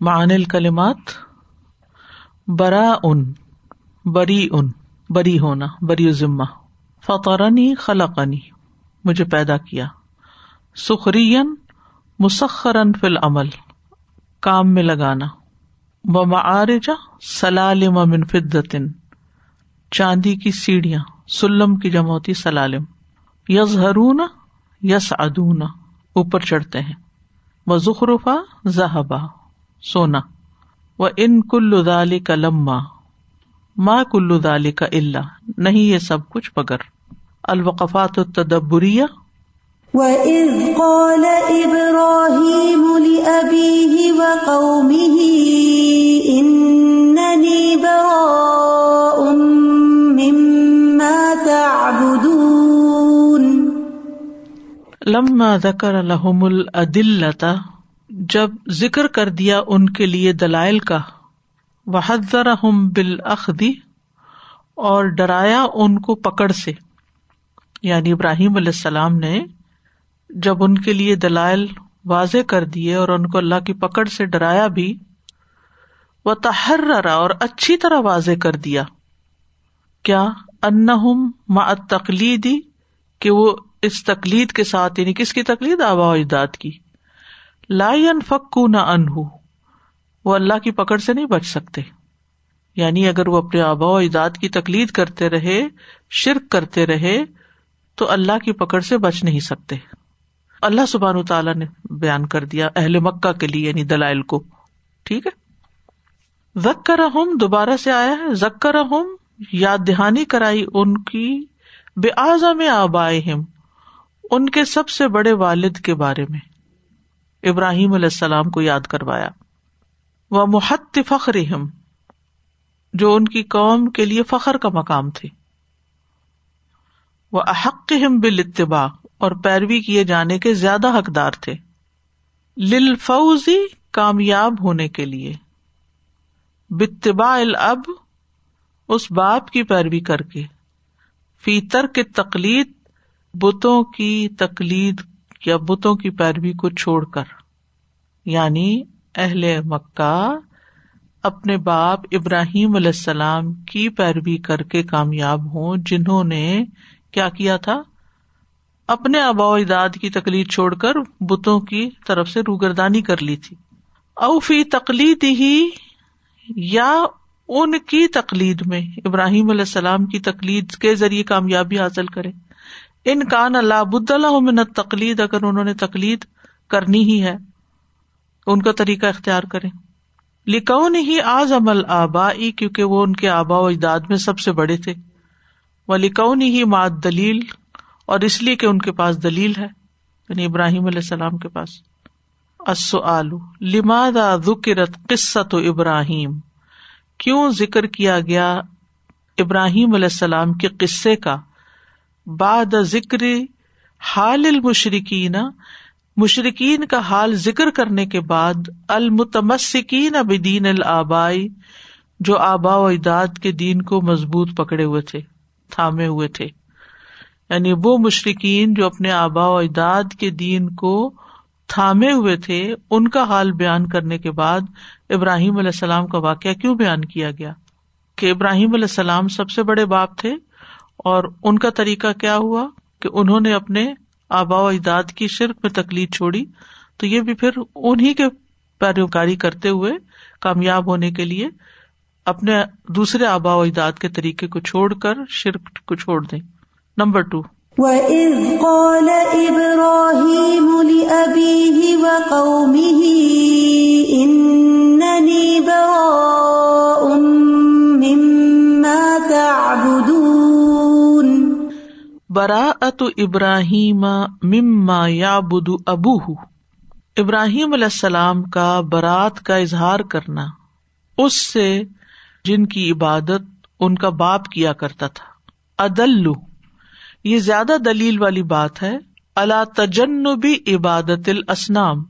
معن الکلمات برا ان بری ان بری ہونا بری ذمہ، فطرنی، خلقنی، مجھے پیدا کیا۔ سخرین مسخرن فی العمل، کام میں لگانا۔ و معارجا سلالم من فدتن چاندی کی سیڑھیاں، سلم کی جمع ہوتی سلالم۔ یز ہرون یس ادون اوپر چڑھتے ہیں۔ وہ زخرفا زہبا سونا۔ و ان کل کا لما ماں کلو دالی کا اللہ نہیں یہ سب کچھ مگر۔ الوقفات التدبریہ۔ وَإِذْ قَالَ إِبْرَاهِيمُ لِأَبِيهِ وَقَوْمِهِ إِنَّنِي بَرَاءٌ مِّمَّا تَعْبُدُونَ۔ لما ذکر لهم الادلتا جب ذکر کر دیا ان کے لیے دلائل کا، وحذرهم بالاخذ اور ڈرایا ان کو پکڑ سے۔ یعنی ابراہیم علیہ السلام نے جب ان کے لیے دلائل واضح کر دیے اور ان کو اللہ کی پکڑ سے ڈرایا بھی وہ تحرا اور اچھی طرح واضح کر دیا۔ کیا؟ ان ما تقلیدی کہ وہ اس تقلید کے ساتھ یعنی کس کی تقلید؟ آبا اجداد کی۔ لائن فکو نہ انہ وہ اللہ کی پکڑ سے نہیں بچ سکتے۔ یعنی اگر وہ اپنے آبا و اجداد کی تقلید کرتے رہے، شرک کرتے رہے، تو اللہ کی پکڑ سے بچ نہیں سکتے۔ اللہ سبحان تعالیٰ نے بیان کر دیا اہل مکہ کے لیے یعنی دلائل کو۔ ٹھیک ہے؟ زکر دوبارہ سے آیا ہے۔ زکر یاد دہانی کرائی ان کی بے اعظم آبائے ان کے سب سے بڑے والد کے بارے میں۔ ابراہیم علیہ السلام کو یاد کروایا۔ وہ محت فخر جو ان کی قوم کے لیے فخر کا مقام تھے۔ وہ احق بال اتباع اور پیروی کیے جانے کے زیادہ حقدار تھے۔ لل فوزی کامیاب ہونے کے لیے۔ بتبا الب اس باپ کی پیروی کر کے۔ فیتر کے تقلید بتوں کی تقلید یا بتوں کی پیروی کو چھوڑ کر یعنی اہل مکہ اپنے باپ ابراہیم علیہ السلام کی پیروی کر کے کامیاب ہوں، جنہوں نے کیا کیا تھا؟ اپنے آبا و اجداد کی تکلیف چھوڑ کر بتوں کی طرف سے روگردانی کر لی تھی۔ اوفی تقلید ہی یا ان کی تقلید میں ابراہیم علیہ السلام کی تقلید کے ذریعے کامیابی حاصل کرے۔ ان کان اللہ بد اللہ من تقلید اگر انہوں نے تقلید کرنی ہی ہے، ان کا طریقہ اختیار کرے لکھو نہیں آز عمل آبا کیونکہ وہ ان کے آبا و اجداد میں سب سے بڑے تھے۔ وہ لکھو نہیں ماد دلیل اور اس لیے کہ ان کے پاس دلیل ہے یعنی ابراہیم علیہ السلام کے پاس۔ آلو لماد ذکرت قصت ابراہیم؟ کیوں ذکر کیا گیا ابراہیم علیہ السلام کے قصے کا؟ بعد ذکر حال المشرقین مشرقین کا حال ذکر کرنے کے بعد المتمسکین بدین الآبائی، جو آبا و اجداد کے دین کو مضبوط پکڑے ہوئے تھے، تھامے ہوئے تھے۔ یعنی وہ مشرقین جو اپنے آبا و اجداد کے دین کو تھامے ہوئے تھے، ان کا حال بیان کرنے کے بعد ابراہیم علیہ السلام کا واقعہ کیوں بیان کیا گیا؟ کہ ابراہیم علیہ السلام سب سے بڑے باپ تھے۔ اور ان کا طریقہ کیا ہوا کہ انہوں نے اپنے آبا و اجداد کی شرک میں تکلیف چھوڑی تو یہ بھی پھر انہیں کے پیروکاری کرتے ہوئے کامیاب ہونے کے لیے اپنے دوسرے آبا و اجداد کے طریقے کو چھوڑ کر شرک کو چھوڑ دیں۔ نمبر ٹو وَإِذْ قَالَ إِبْرَاهِيمُ لِأَبِيهِ وَقَوْمِهِ إِنَّنِي بَرَاءٌ براءت ابراہیم مما یعبد ابوہ۔ ابراہیم علیہ السلام کا برات کا اظہار کرنا، اس سے جن کی عبادت ان کا باپ کیا کرتا تھا۔ ادلو، یہ زیادہ دلیل والی بات ہے۔ اللہ تجنبی عبادت الاسنام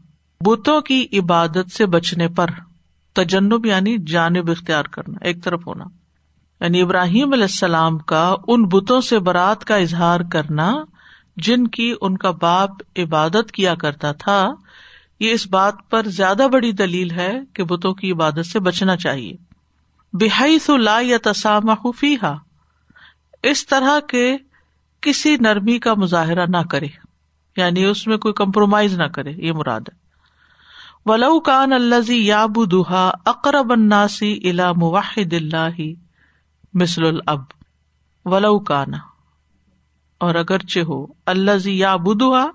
بتوں کی عبادت سے بچنے پر۔ تجنب یعنی جانب اختیار کرنا، ایک طرف ہونا۔ یعنی ابراہیم علیہ السلام کا ان بتوں سے برات کا اظہار کرنا جن کی ان کا باپ عبادت کیا کرتا تھا، یہ اس بات پر زیادہ بڑی دلیل ہے کہ بتوں کی عبادت سے بچنا چاہیے۔ بحی لا یا تسامہ اس طرح کے کسی نرمی کا مظاہرہ نہ کرے یعنی اس میں کوئی کمپرومائز نہ کرے، یہ مراد ہے۔ ولو کان الزی یاب دہا اقرب الناسی الا موحد اللہ مثل الب ولو کانا اور اگرچہ ہو اللہ زی یا بدھا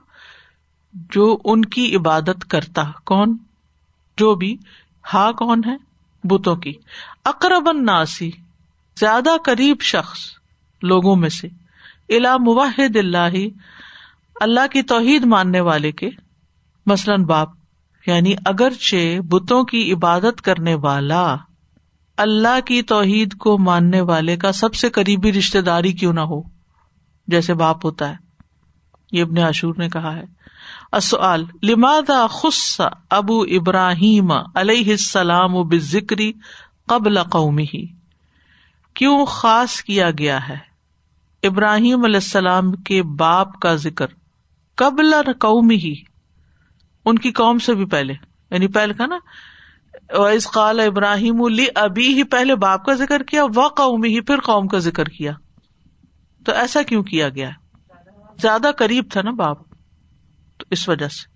جو ان کی عبادت کرتا، کون؟ جو بھی، ہا کون ہے؟ بتوں کی۔ اقرب الناسی زیادہ قریب شخص، لوگوں میں سے۔ الا مواحد اللہ اللہ کی توحید ماننے والے کے۔ مثلاً باپ یعنی اگرچہ بتوں کی عبادت کرنے والا۔ اللہ کی توحید کو ماننے والے کا سب سے قریبی رشتے داری کیوں نہ ہو؟ جیسے باپ ہوتا ہے۔ یہ ابن عاشور نے کہا ہے۔ لمادا خص ابو ابراہیم علیہ السلام و بکری قبل قومی ہی کیوں خاص کیا گیا ہے؟ ابراہیم علیہ السلام کے باپ کا ذکر قبل قومی ہی ان کی قوم سے بھی پہلے یعنی پہلے کا نا قال ابراہیم لی ابھی ہی پہلے باپ کا ذکر کیا وہ قومی ہی پھر قوم کا ذکر کیا۔ تو ایسا کیوں کیا گیا؟ زیادہ قریب تھا نا باپ تو اس وجہ سے۔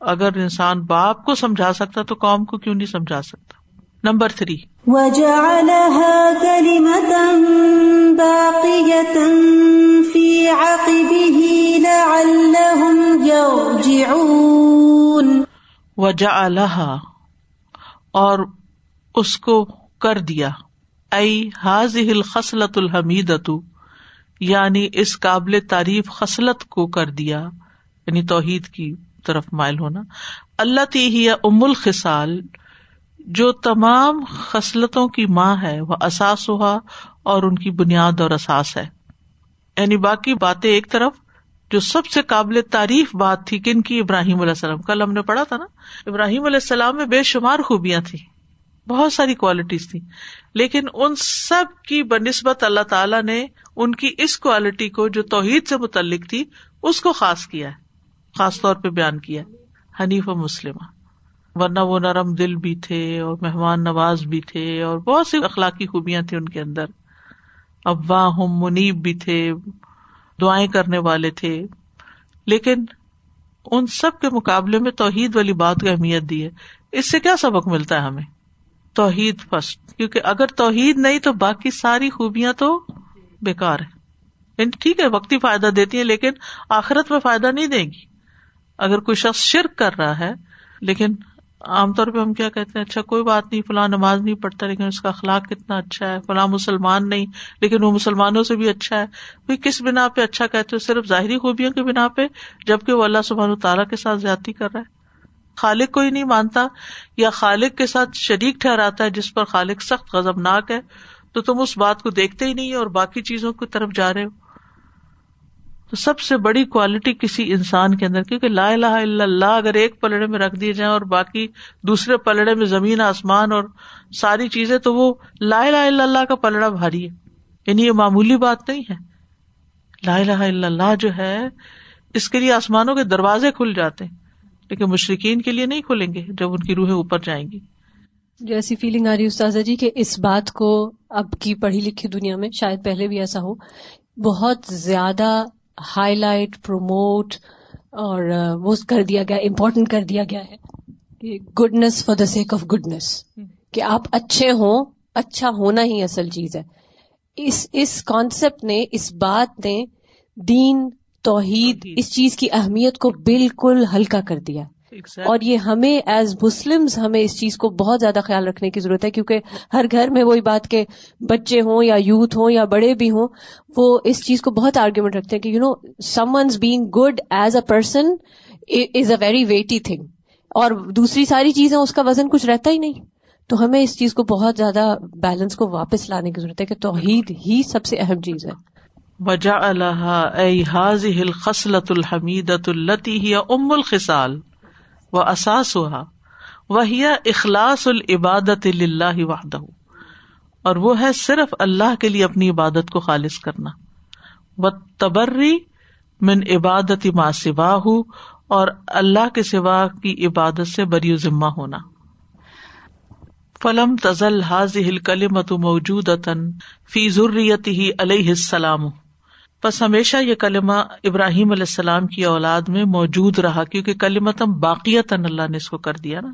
اگر انسان باپ کو سمجھا سکتا تو قوم کو کیوں نہیں سمجھا سکتا؟ Number three. وجا الحا اور اس کو کر دیا۔ ائی حاض خصلت الحمید یعنی اس قابل تعریف خصلت کو کر دیا یعنی توحید کی طرف مائل ہونا۔ اللہ تی ہی ام الخصال، جو تمام خصلتوں کی ماں ہے، وہ اساس ہوا اور ان کی بنیاد اور اساس ہے۔ یعنی باقی باتیں ایک طرف۔ جو سب سے قابل تعریف بات تھی کن کی ابراہیم علیہ السلام، کل ہم نے پڑھا تھا نا، ابراہیم علیہ السلام میں بے شمار خوبیاں تھی بہت ساری کوالٹیز تھی لیکن ان سب کی بہ نسبت اللہ تعالیٰ نے ان کی اس کوالٹی کو جو توحید سے متعلق تھی، اس کو خاص کیا ہے، خاص طور پہ بیان کیا حنیف و مسلم ورنہ وہ نرم دل بھی تھے اور مہمان نواز بھی تھے اور بہت سی اخلاقی خوبیاں تھیں ان کے اندر۔ ابا ہم منیب بھی تھے دعائیں کرنے والے تھے۔ لیکن ان سب کے مقابلے میں توحید والی بات کو اہمیت دی ہے۔ اس سے کیا سبق ملتا ہے ہمیں؟ توحید فسٹ کیونکہ اگر توحید نہیں تو باقی ساری خوبیاں تو بےکار ہے یعنی ٹھیک ہے وقتی فائدہ دیتی ہے لیکن آخرت میں فائدہ نہیں دے گی۔ اگر کوئی شخص شرک کر رہا ہے، لیکن عام طور پہ ہم کیا کہتے ہیں اچھا کوئی بات نہیں، فلاں نماز نہیں پڑھتا لیکن اس کا اخلاق کتنا اچھا ہے، فلاں مسلمان نہیں لیکن وہ مسلمانوں سے بھی اچھا ہے۔ کس بنا پہ اچھا کہتے ہو صرف ظاہری خوبیوں کے بنا پہ، جبکہ وہ اللہ سبحان تعالیٰ کے ساتھ زیادتی کر رہا ہے۔ خالق کو ہی نہیں مانتا یا خالق کے ساتھ شریک ٹھہراتا ہے جس پر خالق سخت غزب ناک ہے، تو تم اس بات کو دیکھتے ہی نہیں اور باقی چیزوں کی طرف جا رہے ہو۔ تو سب سے بڑی کوالٹی کسی انسان کے اندر، کیونکہ لا الہ الا اللہ، اگر ایک پلڑے میں رکھ دیے جائیں اور باقی دوسرے پلڑے میں زمین، آسمان اور ساری چیزیں، تو وہ لا الہ الا اللہ کا پلڑا بھاری ہے۔ یعنی یہ معمولی بات نہیں ہے۔ لا الہ الا اللہ جو ہے، اس کے لیے آسمانوں کے دروازے کھل جاتے ہیں، لیکن مشرقین کے لیے نہیں کھلیں گے جب ان کی روحیں اوپر جائیں گی۔ جو ایسی فیلنگ آ رہی ہے استاذہ جی کہ اس بات کو اب کی پڑھی لکھی دنیا میں، شاید پہلے بھی ایسا ہو، بہت زیادہ ہائی لائٹ پروموٹ اور وہ کر دیا گیا امپورٹنٹ کر دیا گیا ہے کہ goodness for the sake of goodness کہ آپ اچھے ہوں اچھا ہونا ہی اصل چیز ہے۔ اس اس کانسیپٹ نے اس بات نے دین توحید۔ اس چیز کی اہمیت کو بالکل ہلکا کر دیا۔ اور یہ ہمیں ایز مسلم ہمیں اس چیز کو بہت زیادہ خیال رکھنے کی ضرورت ہے کیونکہ ہر گھر میں وہی بات کہ بچے ہوں یا یوتھ ہوں یا بڑے بھی ہوں وہ اس چیز کو بہت آرگیومنٹ رکھتے ہیں کہ you know some ones being good as a person is a very weighty thing اور دوسری ساری چیزیں اس کا وزن کچھ رہتا ہی نہیں. تو ہمیں اس چیز کو بہت زیادہ بیلنس کو واپس لانے کی ضرورت ہے کہ توحید ہی سب سے اہم چیز ہے۔ وجا اللہ خسلت الحمید ام الخصال. و اساس ہوا وہ اخلاص العبادت اللہ وحدہ اور وہ ہے صرف اللہ کے لیے اپنی عبادت کو خالص کرنا۔ و تبری من عبادت ما سوا اور اللہ کے سوا کی عبادت سے بری ذمہ ہونا۔ فلم تزل حاض ہل کلمت موجود فی ضروریت ہی علیہ السلام۔ بس ہمیشہ یہ کلمہ ابراہیم علیہ السلام کی اولاد میں موجود رہا، کیونکہ کلیمتم باقیت اللہ نے اس کو کر دیا نا۔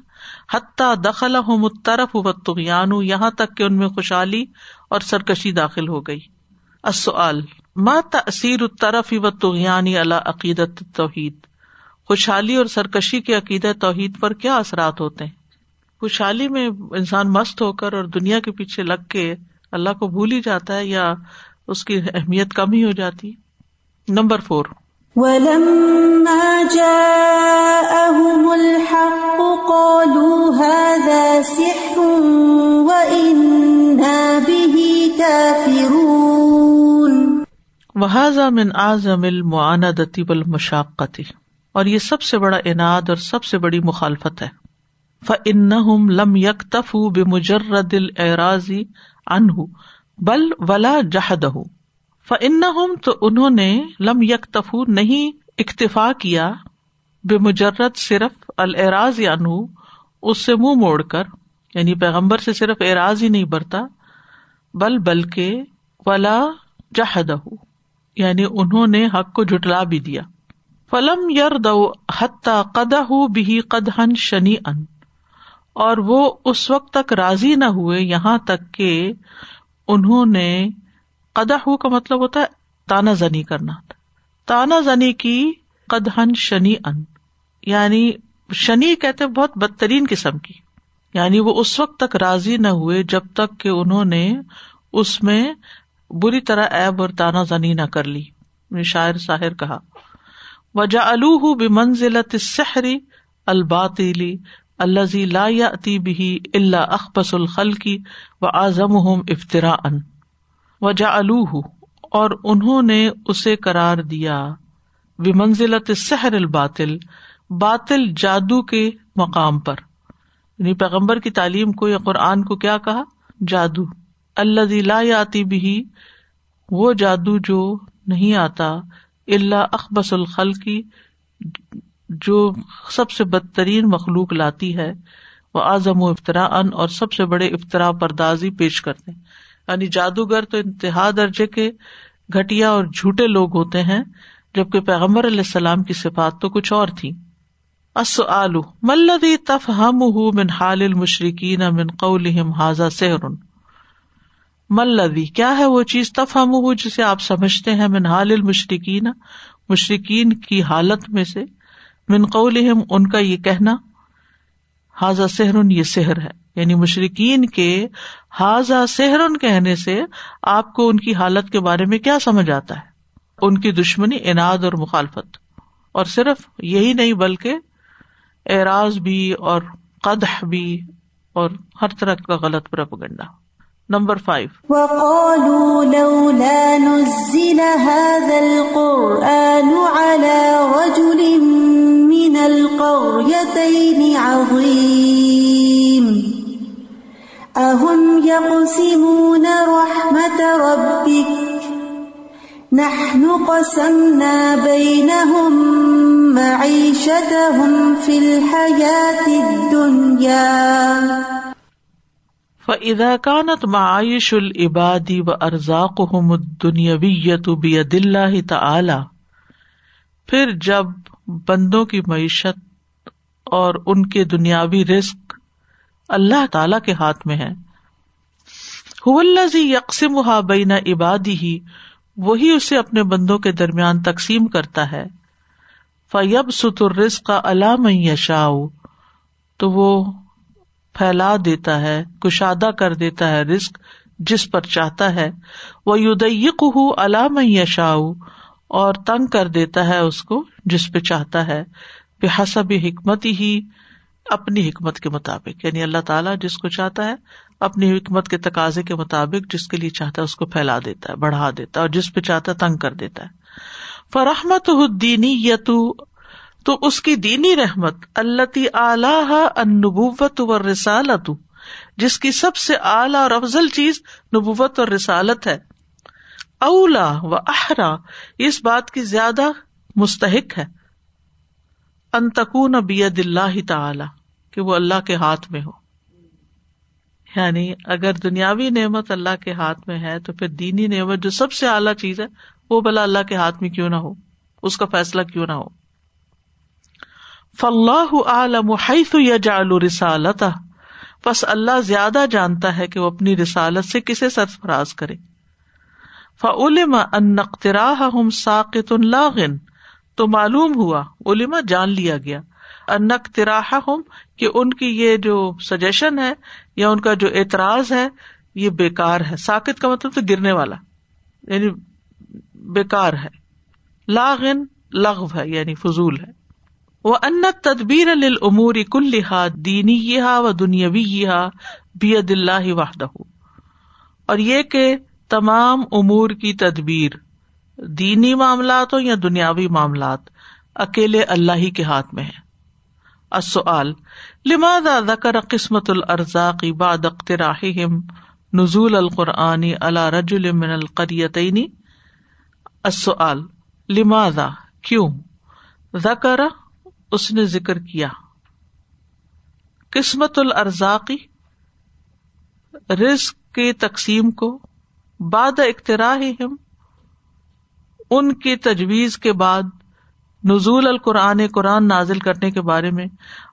حتیٰ دخل ہوں مترف و یہاں تک کہ ان میں خوشحالی اور سرکشی داخل ہو گئی۔ السؤال، ما تأثیر الطرف و تغیانی اللہ عقیدت توحید؟ خوشحالی اور سرکشی کے عقیدہ توحید پر کیا اثرات ہوتے ہیں؟ خوشحالی میں انسان مست ہو کر اور دنیا کے پیچھے لگ کے اللہ کو بھول ہی جاتا ہے یا اس کی اہمیت کم ہی ہو جاتی۔ Number four. وحاظ من اعظم المعاندتی والمشاقتی اور یہ سب سے بڑا انعد اور سب سے بڑی مخالفت ہے۔ فن لم یک تف بے مجرد اعراضی ان بل ولا جہد فن تو انہوں نے لم یک تف نہیں اکتفا کیا بے مجرد صرف الراض ان اس سے منہ موڑ کر یعنی پیغمبر سے صرف اعراض ہی نہیں برتا، بل بلکہ ولا جہد یعنی انہوں نے حق کو جٹلا بھی دیا۔ فلم یر دو حتہ قدہ بھی قدہن شنی ان اور وہ اس وقت تک راضی نہ ہوئے، یہاں تک کہ انہوں نے قدا ہو کا مطلب ہوتا ہے تانا زنی کرنا تانا زنی کی قدہن شنی ان یعنی شنی کہتے بہت بدترین قسم کی۔ یعنی وہ اس وقت تک راضی نہ ہوئے جب تک کہ انہوں نے اس میں بری طرح ایب اور تانا زنی نہ کر لی۔ شاعر ساحر کہا۔ وجا الوہ بمنزلت السحر الباطلی اللہ لا اتی بھی اللہ اخبص الخل کی و اعظم افطرا ان و جا اور انہوں نے اسے قرار دیا و منزلت سحر الباطل، باطل جادو کے مقام پر۔ یعنی پیغمبر کی تعلیم کو یا قرآن کو کیا کہا؟ جادو۔ اللہ لا آتی بھی وہ جادو جو نہیں آتا اللہ اخبص الخل کی جو سب سے بدترین مخلوق لاتی ہے، وہ اعظم و افطرا ان اور سب سے بڑے افطرا پردازی پیش کرتے ہیں۔ یعنی جادوگر تو انتہا درجے کے گٹیا اور جھوٹے لوگ ہوتے ہیں، جبکہ پیغمبر علیہ السلام کی صفات تو کچھ اور تھی آلو ملدی تف ہم من حال المشرقین من قول حاضا سحر؟ ملدی کیا ہے وہ چیز تف ہم جسے آپ سمجھتے ہیں من حال المشرقین مشرقین کی حالت میں سے۔ من قولہم، ان کا یہ کہنا حاضا سہرن یہ سحر ہے. یعنی مشرقین کے حاضا سہرن کہنے سے آپ کو ان کی حالت کے بارے میں کیا سمجھ آتا ہے؟ ان کی دشمنی اناد اور مخالفت۔ اور صرف یہی نہیں، بلکہ اعراض بھی اور قدح بھی اور ہر طرح کا غلط پرپگنڈا نمبر فائیو۔ من القريتين عظيم أهم يقسمون رحمة ربك نحن قسمنا بينهم معيشتهم في الحياة الدنيا فإذا كانت معايش العباد وأرزاقهم الدنيوية بيد الله تعالى، پھر جب بندوں کی معیشت اور ان کے دنیاوی رسک اللہ تعالی کے ہاتھ میں ہے۔ یکسم بین عبادی ہی وہی اسے اپنے بندوں کے درمیان تقسیم کرتا ہے۔ فیب ستر رسق کا علام یشا تو وہ پھیلا دیتا ہے، کشادہ کر دیتا ہے رسک جس پر چاہتا ہے۔ وہ یدیق ہُو علام یشاؤ اور تنگ کر دیتا ہے اس کو جس پہ چاہتا ہے۔ بے حسب حکمت ہی اپنی حکمت کے مطابق۔ یعنی اللہ تعالیٰ جس کو چاہتا ہے، اپنی حکمت کے تقاضے کے مطابق جس کے لیے چاہتا ہے، اس کو پھیلا دیتا ہے، بڑھا دیتا ہے اور جس پہ چاہتا ہے تنگ کر دیتا ہے۔ فرحمت دینی یتو تو اس کی دینی رحمت اللہ اعلیٰ انبوت و رسالت جس کی سب سے اعلیٰ اور افضل چیز نبوت اور رسالت ہے۔ اولا و احرا اس بات کی زیادہ مستحق ہے۔ انتقون بید اللہ تعالی، کہ وہ اللہ کے ہاتھ میں ہو۔ یعنی اگر دنیاوی نعمت اللہ کے ہاتھ میں ہے، تو پھر دینی نعمت جو سب سے اعلیٰ چیز ہے، وہ بلا اللہ کے ہاتھ میں کیوں نہ ہو؟ اس کا فیصلہ کیوں نہ ہو؟ فلاح عالم حیث یجعل رسالتہ بس اللہ زیادہ جانتا ہے کہ وہ اپنی رسالت سے کسے سرفراز کرے۔ فعلم ان اقتراحهم ساقط لاغن۔ تو معلوم ہوا علما جان لیا گیا۔ ان اقتراحهم کہ ان کی یہ جو سجیشن ہے، یا ان کا جو اعتراض ہے، یہ بیکار ہے۔ ساکت کا مطلب تو گرنے والا یعنی بیکار ہے۔ لاغن لغو ہے یعنی فضول ہے۔ وہ ان تدبیر العمور کلحا دینی یہ و دنیاوی یہ بید اللہ وحدہ اور یہ کہ تمام امور کی تدبیر، دینی معاملات ہو یا دنیاوی معاملات، اکیلے اللہ ہی کے ہاتھ میں ہے السؤال، لماذا ذکر قسمت الارزاق بعد اقتراحهم نزول القرآن على رجل من القریتین؟ السؤال، لماذا؟ کیوں؟ ذکر، اس نے ذکر کیا۔ قسمت الارزاقی رزق کی تقسیم کو بعد اقتراحهم ان کی تجویز کے بعد نزول القرآن، قرآن نازل کرنے کے بارے میں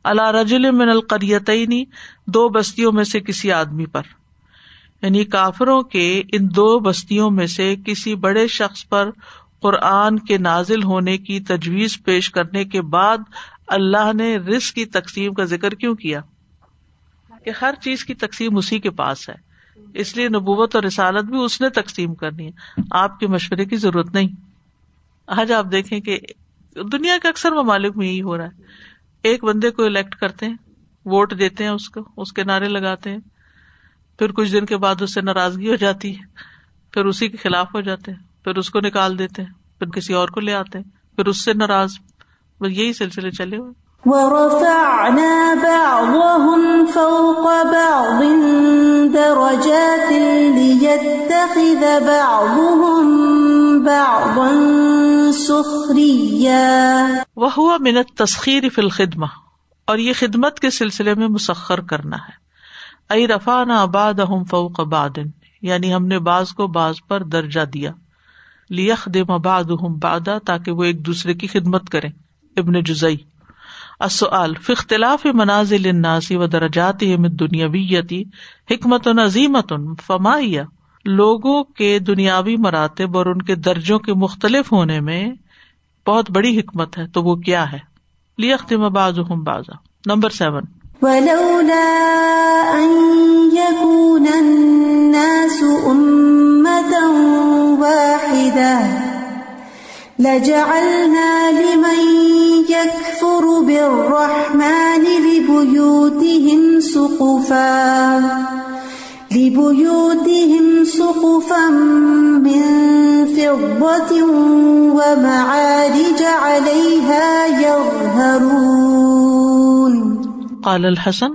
اللہ رجل من القریتینی دو بستیوں میں سے کسی آدمی پر۔ یعنی کافروں کے ان دو بستیوں میں سے کسی بڑے شخص پر قرآن کے نازل ہونے کی تجویز پیش کرنے کے بعد اللہ نے رزق کی تقسیم کا ذکر کیوں کیا؟ کہ ہر چیز کی تقسیم اسی کے پاس ہے۔ اس لیے نبوت اور رسالت بھی اس نے تقسیم کرنی ہے۔ آپ کے مشورے کی ضرورت نہیں۔ آج آپ دیکھیں کہ دنیا کے اکثر ممالک میں یہی ہو رہا ہے۔ ایک بندے کو الیکٹ کرتے ہیں، ووٹ دیتے ہیں اس کو، اس کے نعرے لگاتے ہیں۔ پھر کچھ دن کے بعد اس سے ناراضگی ہو جاتی ہے۔ پھر اسی کے خلاف ہو جاتے ہیں۔ پھر اس کو نکال دیتے ہیں۔ پھر کسی اور کو لے آتے ہیں۔ پھر اس سے ناراض۔ یہی سلسلے چلے ہوئے۔ ورفعنا بعضهم فوق بعض درجات ليتخذ بعضهم بعضا سخريا. وہ ہوا منت تسخیر فی اور یہ خدمت کے سلسلے میں مسخر کرنا ہے۔ ائی رفا نہ آباد ہم فوق بادن یعنی ہم نے بعض کو بعض پر درجہ دیا۔ لیخ دم آباد بادا تاکہ وہ ایک دوسرے کی خدمت کریں۔ ابن جزئی۔ السؤال، فی اختلاف منازل الناس و درجاتهم الدنیاویتی حکمت و عظیمت فمائیہ لوگوں کے دنیاوی مراتب اور ان کے درجوں کے مختلف ہونے میں بہت بڑی حکمت ہے، تو وہ کیا ہے؟ لیختم بعضهم بعضا۔ Number seven. ولولا أن يكون الناس أمة واحدة لجعلنا لمن يكفر بالرحمن لبيوتهم سقفا لبيوتهم سقفا من فضة ومعارج عليها يظهرون. قال الحسن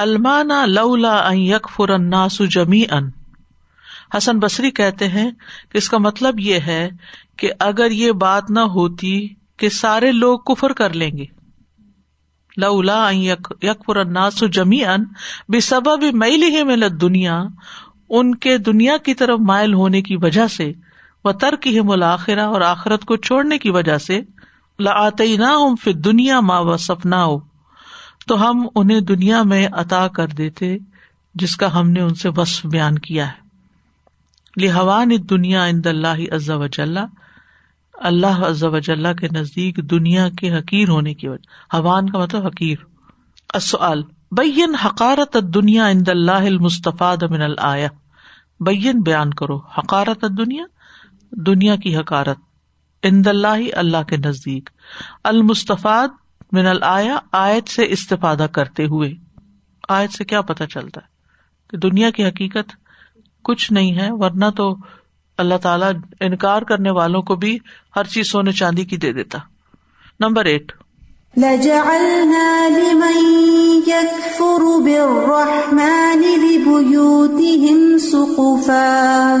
المانا لولا ان يكفر الناس جميعا. حسن بصری کہتے ہیں کہ اس کا مطلب یہ ہے کہ اگر یہ بات نہ ہوتی کہ سارے لوگ کفر کر لیں گے۔ لولا یکفر الناس جمی ان بے سبب میل ملت دنیا ان کے دنیا کی طرف مائل ہونے کی وجہ سے و ترک ہی ملاخرہ اور آخرت کو چھوڑنے کی وجہ سے لاطی نہ ہوں پھر دنیا ماں و سپنا ہو تو ہم انہیں دنیا میں عطا کر دیتے، جس کا ہم نے ان سے وصف بیان کیا ہے۔ لہوان دنیا اند اللہ عز و جل اللہ عز و جل کے نزدیک دنیا کے حقیر ہونے کی وجہ حوان کا مطلب حقیر۔ السؤال، بین حقارت دنیا اند اللہ المصطفیٰ من الآیا بین بیان کرو، حقارت دنیا دنیا کی حقارت۔ اند اللہ اللہ کے نزدیک۔ المصطفیٰ من الآیا آیت سے استفادہ کرتے ہوئے۔ آیت سے کیا پتہ چلتا ہے کہ دنیا کی حقیقت کچھ نہیں ہے، ورنہ تو اللہ تعالیٰ انکار کرنے والوں کو بھی ہر چیز سونے چاندی کی دے دیتا۔ Number eight. لجعلنا لمن يكفر بالرحمن لبيوتهم سقفا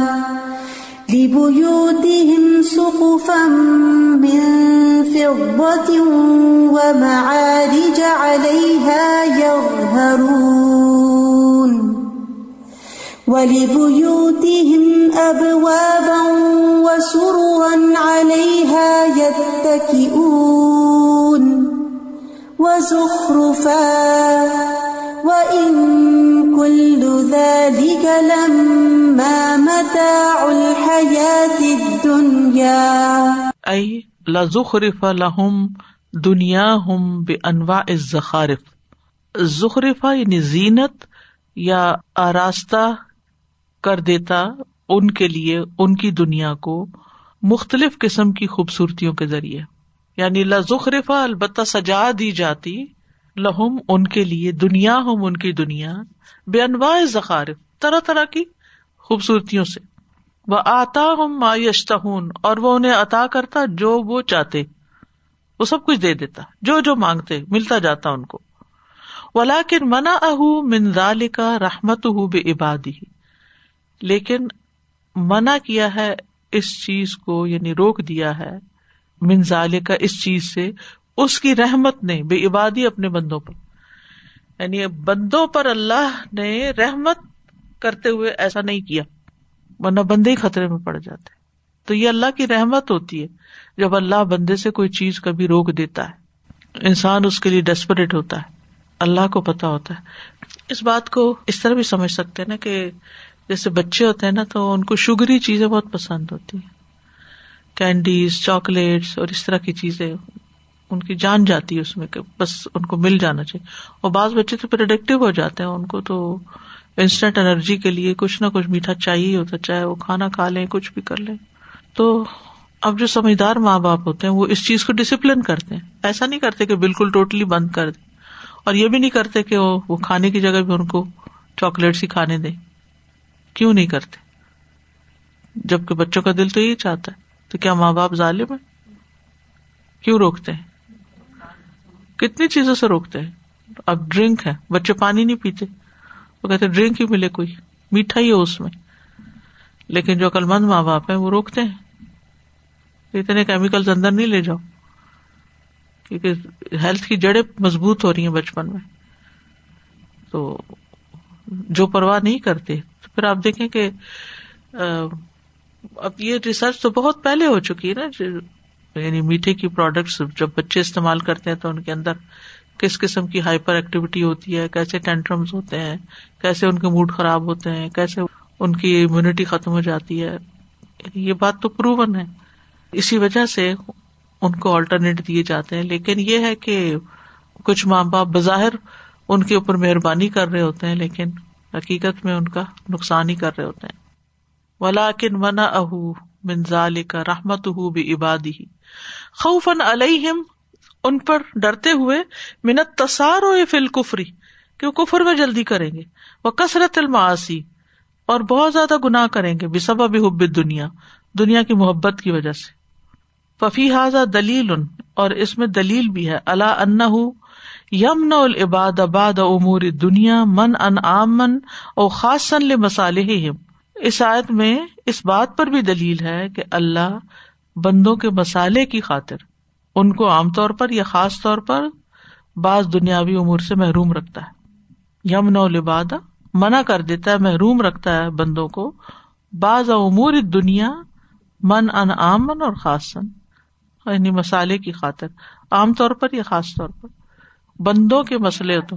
لبيوتهم سقفا من فضة ومعارج عليها يظهرون۔ ولبيوتهم أبوابا وسررا عليها يتكئون وزخرفا وإن كل ذلك لما متاع الحياة الدنيا. ائی لزخرف لہم دنیا ہم بے انواع زخرفا یعنی زینت یا آراستہ کر دیتا ان کے لیے، ان کی دنیا کو مختلف قسم کی خوبصورتیوں کے ذریعے۔ یعنی لزخرفا البتہ سجا دی جاتی۔ لہم ان کے لیے، دنیا ہم ان کی دنیا۔ بے انواع زخارف، طرح طرح کی خوبصورتیوں سے۔ وہ آتا ہم ما اور وہ انہیں عطا کرتا جو وہ چاہتے۔ وہ سب کچھ دے دیتا، جو جو مانگتے، ملتا جاتا ان کو۔ ولاکن منا اہ منظال کا رحمت ہُ بے عبادی لیکن منع کیا ہے اس چیز کو یعنی روک دیا ہے منظال کا اس چیز سے، اس کی رحمت نے بے عبادی اپنے بندوں پر۔ یعنی بندوں پر اللہ نے رحمت کرتے ہوئے ایسا نہیں کیا، ورنہ بندے ہی خطرے میں پڑ جاتے۔ تو یہ اللہ کی رحمت ہوتی ہے جب اللہ بندے سے کوئی چیز کبھی روک دیتا ہے۔ انسان اس کے لیے ڈیسپریٹ ہوتا ہے۔ اللہ کو پتا ہوتا ہے۔ اس بات کو اس طرح بھی سمجھ سکتے ہیں نا کہ جیسے بچے ہوتے ہیں نا تو ان کو شگری چیزیں بہت پسند ہوتی ہیں۔ کینڈیز چاکلیٹس اور اس طرح کی چیزیں ان کی جان جاتی ہے اس میں کہ بس ان کو مل جانا چاہیے۔ اور بعض بچے تو پروڈکٹیو ہو جاتے ہیں، ان کو تو انسٹنٹ انرجی کے لیے کچھ نہ کچھ میٹھا چاہیے ہوتا، چاہے وہ کھانا کھا لیں، کچھ بھی کر لیں۔ تو اب جو سمجھدار ماں باپ ہوتے ہیں، وہ اس چیز کو ڈسپلن کرتے ہیں۔ ایسا نہیں کرتے کہ بالکل ٹوٹلی بند کر دیں۔ اور یہ بھی نہیں کرتے کہ وہ کھانے کی جگہ بھی ان کو چاکلیٹس ہی کھانے دیں۔ کیوں نہیں کرتے؟ جبکہ بچوں کا دل تو یہی چاہتا ہے، تو کیا ماں باپ ظالم ہے کیوں روکتے ہیں؟ کتنی چیزوں سے روکتے ہیں؟ اب ڈرنک ہے، بچے پانی نہیں پیتے، وہ کہتے ڈرنک ہی ملے کوئی، میٹھا ہی ہو اس میں۔ لیکن جو عقل مند ماں باپ ہیں، وہ روکتے ہیں۔ اتنے کیمیکل اندر نہیں لے جاؤ، کیونکہ ہیلتھ کی جڑیں مضبوط ہو رہی ہیں بچپن میں۔ تو جو پرواہ نہیں کرتے تو پھر آپ دیکھیں کہ اب یہ ریسرچ تو بہت پہلے ہو چکی ہے نا یعنی میٹھے کی پروڈکٹس جب بچے استعمال کرتے ہیں تو ان کے اندر کس قسم کی ہائپر ایکٹیویٹی ہوتی ہے، کیسے ٹینٹرمس ہوتے ہیں، کیسے ان کے موڈ خراب ہوتے ہیں، کیسے ان کی امیونٹی ختم ہو جاتی ہے۔ یعنی یہ بات تو پروون ہے۔ اسی وجہ سے ان کو آلٹرنیٹ دیے جاتے ہیں۔ لیکن یہ ہے کہ کچھ ماں باپ بظاہر ان کے اوپر مہربانی کر رہے ہوتے ہیں، لیکن حقیقت میں ان کا نقصان ہی کر رہے ہوتے ہیں۔ ولاکن منا اہ منظال کا رحمت ہُ بھی عبادی خوفن علیہم ان پر ڈرتے ہوئے منت تصار ہو فل کفری کہ وہ کفر میں جلدی کریں گے۔ وہ کثرت الماسی اور بہت زیادہ گناہ کریں گے بے سبب حب دنیا دنیا کی محبت کی وجہ سے۔ ففی حاضا دلیل اور اس میں دلیل بھی ہے۔ اللہ ان یم العباد اباد امور دنیا من ان آمن او خاصن مسالح اس آیت میں اس بات پر بھی دلیل ہے کہ اللہ بندوں کے مسالے کی خاطر ان کو عام طور پر یا خاص طور پر بعض دنیاوی امور سے محروم رکھتا ہے۔ یم نو لبادہ منع کر دیتا ہے، محروم رکھتا ہے بندوں کو۔ بعض امور دنیا من ان آمن اور خاصن یعنی مسالے کی خاطر، عام طور پر یا خاص طور پر۔ بندوں کے مسئلے تو۔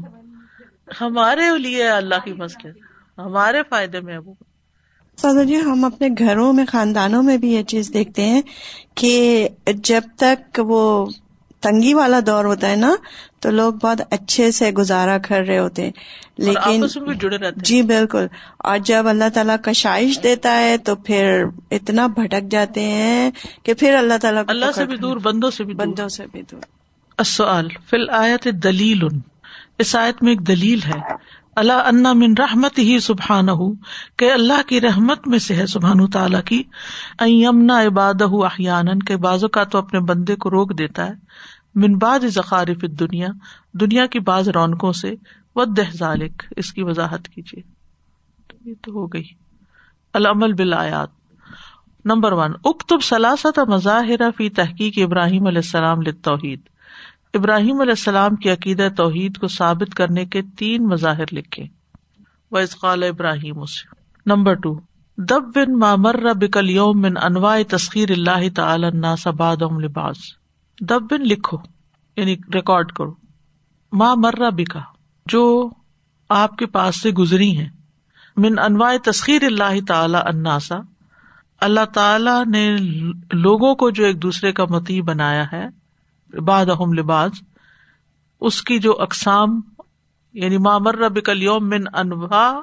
ہمارے لیے اللہ کی مسئلے ہمارے فائدے میں وہ۔ سادہ جی ہم اپنے گھروں میں خاندانوں میں بھی یہ چیز دیکھتے ہیں کہ جب تک وہ تنگی والا دور ہوتا ہے نا تو لوگ بہت اچھے سے گزارا کر رہے ہوتے ہیں۔ لیکن جڑے رہتے جی بالکل۔ اور جب اللہ تعالیٰ کشائش دیتا ہے تو پھر اتنا بھٹک جاتے ہیں کہ پھر اللہ تعالیٰ اللہ سے بھی دور بندوں سے بھی بندوں سے بھی دور۔ السؤال، فی الآیت دلیل۔ اس آیت میں ایک دلیل ہے۔ اللہ انا من رحمت ہی سبحان کہ اللہ کی رحمت میں سے ہے سبحان تعالیٰ کی۔ یمنا عباد احیان کے بازو کا تو اپنے بندے کو روک دیتا ہے۔ من بعد ذخارف دنیا دنیا کی بعض رونقوں سے۔ و ذالک، اس کی وضاحت کیجیے یہ تو ہو گئی۔ العمل بالآیات۔ نمبر ون، اکتب سلاست مظاہر فی تحقیق ابراہیم علیہ السلام توحید ابراہیم علیہ السلام کی عقید توحید کو ثابت کرنے کے تین مظاہر لکھے۔ قال ابراہیم نمبر ٹو دب بن مامر بکل یوم من انواع تسخیر اللہ تعالی باد لباس دب بن لکھو یعنی ریکارڈ کرو۔ ماں مرہ بکا جو آپ کے پاس سے گزری ہیں۔ من انواع تسخیر اللہ تعالی اناسا اللہ تعالی نے لوگوں کو جو ایک دوسرے کا متی بنایا ہے باد اہم لباس، اس کی جو اقسام یعنی مامر بکل یوم من انواع،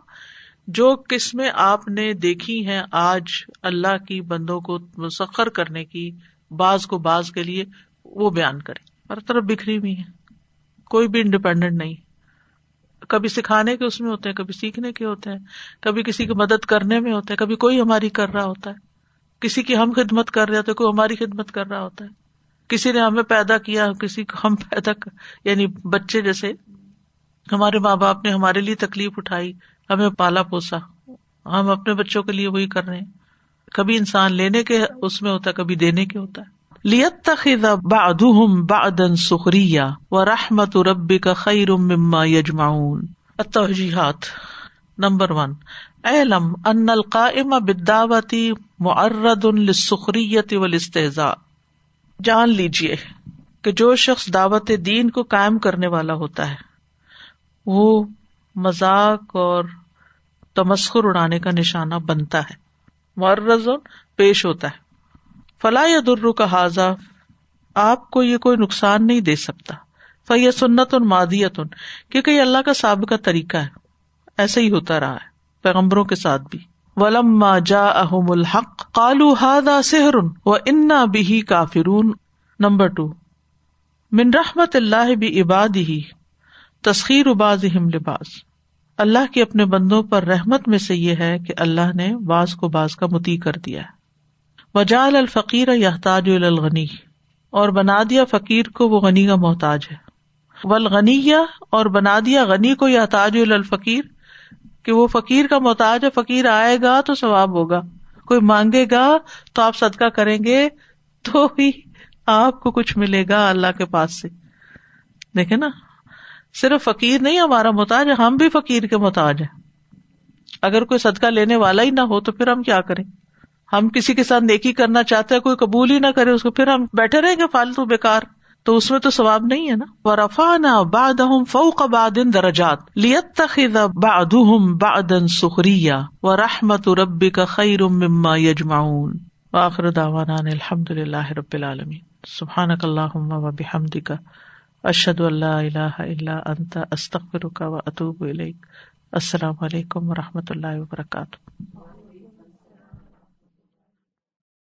جو قسمیں آپ نے دیکھی ہیں آج اللہ کی بندوں کو مسخر کرنے کی، بعض کو بعض کے لیے، وہ بیان کرے ہر طرف بکھری ہوئی ہے کوئی بھی انڈیپینڈنٹ نہیں۔ کبھی سکھانے کے اس میں ہوتے ہیں، کبھی سیکھنے کے ہوتے ہیں۔ کبھی کسی کی مدد کرنے میں ہوتے ہیں۔ کبھی کوئی ہماری کر رہا ہوتا ہے۔ کسی کی ہم خدمت کر رہے ہوتے کوئی ہماری خدمت کر رہا ہوتا ہے۔ کسی نے ہمیں پیدا کیا، کسی کو ہم پیدا یعنی بچے جیسے ہمارے ماں باپ نے ہمارے لیے تکلیف اٹھائی، ہمیں پالا پوسا۔ ہم اپنے بچوں کے لیے وہی کر رہے ہیں۔ کبھی انسان لینے کے اس میں ہوتا ہے، کبھی دینے کے ہوتا ہے۔ لیت تخذ بعضهم بعضا سخریا و رحمت ربی کا خیر مما یجمعون نمبر ون۔ اعلم ان القائم بالدعوتی معرض للسخریت والاستہزاء جان لیجیے کہ جو شخص دعوت دین کو قائم کرنے والا ہوتا ہے، وہ مذاق اور تمسخر اڑانے کا نشانہ بنتا ہے۔ معرض پیش ہوتا ہے۔ فلاح یا درو کا حاضہ آپ کو یہ کوئی نقصان نہیں دے سکتا۔ فی سنت ان مادیت ان کیونکہ یہ اللہ کا سابقہ طریقہ ہے۔ ایسا ہی ہوتا رہا ہے، پیغمبروں کے ساتھ بھی۔ ولم جا احم الحق کالو ہاد سحر و انا بھی کافرون نمبر ٹو من رحمت اللہ بھی عباد ہی تسخیر اباز لباس. اللہ کے اپنے بندوں پر رحمت میں سے یہ ہے کہ اللہ نے باز کو باز کا متی کر دیا ہے. وجال الفقیر یحتاج الغنی، اور بنا دیا فقیر کو وہ غنی کا محتاج ہے. ولغنی اور بنا دیا غنی کو یحتاج الفقیر کہ وہ فقیر کا محتاج ہے، فقیر آئے گا تو ثواب ہوگا۔ کوئی مانگے گا تو آپ صدقہ کریں گے، تو ہی آپ کو کچھ ملے گا اللہ کے پاس سے۔ دیکھے نا، صرف فقیر نہیں، ہمارا محتاج ہم بھی فقیر کے محتاج ہیں۔ اگر کوئی صدقہ لینے والا ہی نہ ہو تو پھر ہم کیا کریں؟ ہم کسی کے ساتھ نیکی کرنا چاہتے ہیں، کوئی قبول ہی نہ کرے، اس کو پھر ہم بیٹھے رہیں گے، فالتو بےکار تو اس میں تو ثواب نہیں ہے نا۔ ورفا نہ باد فوق بادن درجات لیت تخذ بعدهم بعدا سخریا و رحمت ربی کا خیر مما یجمعون واخر دعوانا الحمد للہ رب العالمین سبحانک اللہم و بحمدک اشہد اللہ الہ الا انت استغفرک و اتوب الیک السلام علیکم و رحمۃ اللہ وبرکاتہ